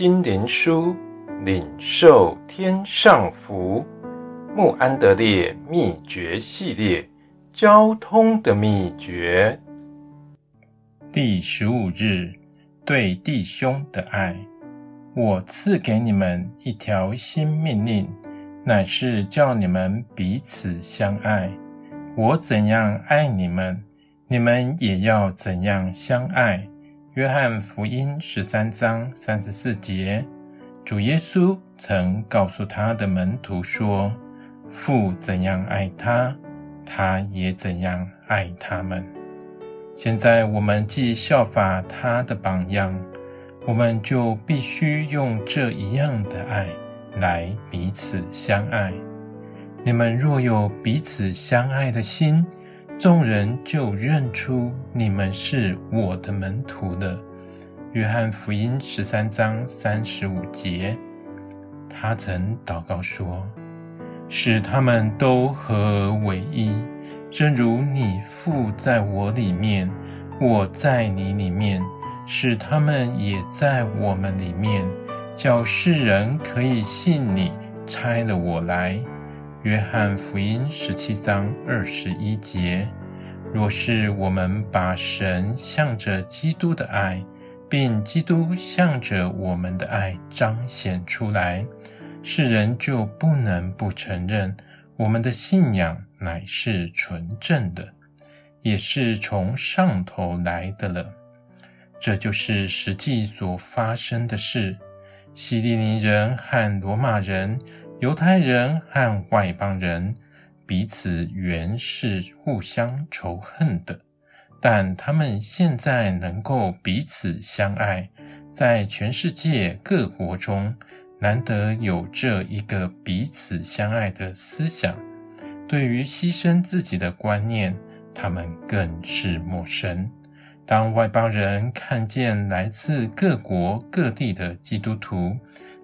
心灵书，领受天上福。穆安德烈秘诀系列，交通的秘诀。第十五日，对弟兄的爱。我赐给你们一条新命令，乃是叫你们彼此相爱。我怎样爱你们，你们也要怎样相爱。约翰福音十三章三十四节，主耶稣曾告诉他的门徒说。父怎样爱他，他也怎样爱他们。现在我们既效法他的榜样，我们就必须用这一样的爱来彼此相爱。你们若有彼此相爱的心，众人就认出你们是我的门徒了。约翰福音十三章三十五节，他曾祷告说。使他们都合而为一，正如你父在我里面，我在你里面，使他们也在我们里面，叫世人可以信你差了我来。约翰福音十七章二十一节。若是我们把神向着基督的爱，并基督向着我们的爱彰显出来。世人就不能不承认我们的信仰乃是纯正的，也是从上头来的了。这就是实际所发生的事。希利尼人和罗马人、犹太人和外邦人彼此原是互相仇恨的，但他们现在能够彼此相爱，在全世界各国中。难得有这一个彼此相爱的思想，对于牺牲自己的观念，他们更是陌生。当外邦人看见来自各国各地的基督徒，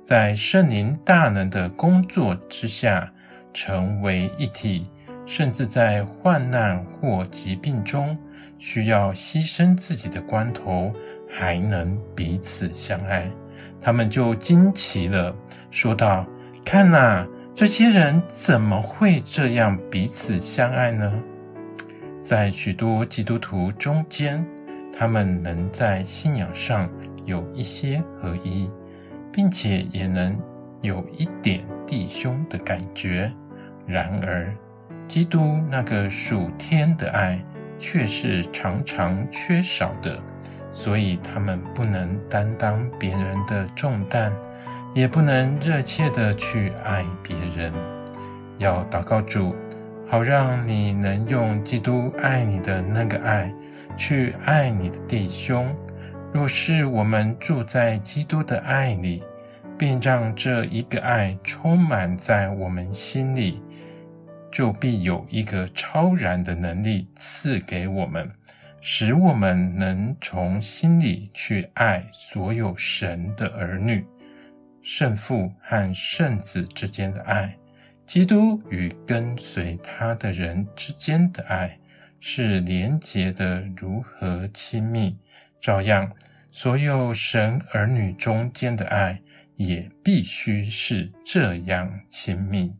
在圣灵大能的工作之下成为一体，甚至在患难或疾病中需要牺牲自己的关头，还能彼此相爱。他们就惊奇了，说道：“看呐，这些人怎么会这样彼此相爱呢？”在许多基督徒中间，他们能在信仰上有一些合一，并且也能有一点弟兄的感觉。然而，基督那个属天的爱却是常常缺少的。所以他们不能担当别人的重担，也不能热切的去爱别人。要祷告主，好让你能用基督爱你的那个爱去爱你的弟兄。若是我们住在基督的爱里，便让这一个爱充满在我们心里，就必有一个超然的能力赐给我们。使我们能从心里去爱所有神的儿女，圣父和圣子之间的爱，基督与跟随他的人之间的爱，是连结的如何亲密，照样，所有神儿女中间的爱，也必须是这样亲密。